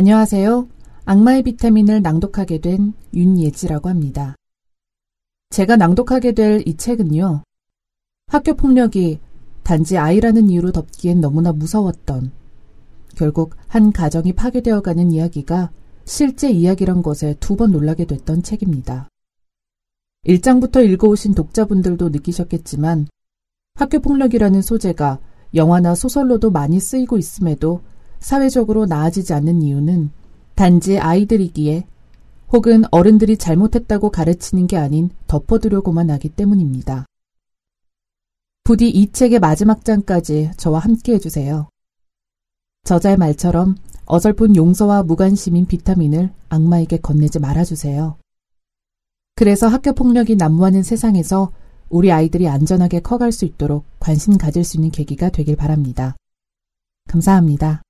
안녕하세요. 악마의 비타민을 낭독하게 된 윤예지라고 합니다. 제가 낭독하게 될 이 책은요. 학교 폭력이 단지 아이라는 이유로 덮기엔 너무나 무서웠던 결국 한 가정이 파괴되어가는 이야기가 실제 이야기란 것에 두 번 놀라게 됐던 책입니다. 1장부터 읽어오신 독자분들도 느끼셨겠지만 학교 폭력이라는 소재가 영화나 소설로도 많이 쓰이고 있음에도 사회적으로 나아지지 않는 이유는 단지 아이들이기에 혹은 어른들이 잘못했다고 가르치는 게 아닌 덮어두려고만 하기 때문입니다. 부디 이 책의 마지막 장까지 저와 함께 해주세요. 저자의 말처럼 어설픈 용서와 무관심인 비타민을 악마에게 건네지 말아주세요. 그래서 학교 폭력이 난무하는 세상에서 우리 아이들이 안전하게 커갈 수 있도록 관심 가질 수 있는 계기가 되길 바랍니다. 감사합니다.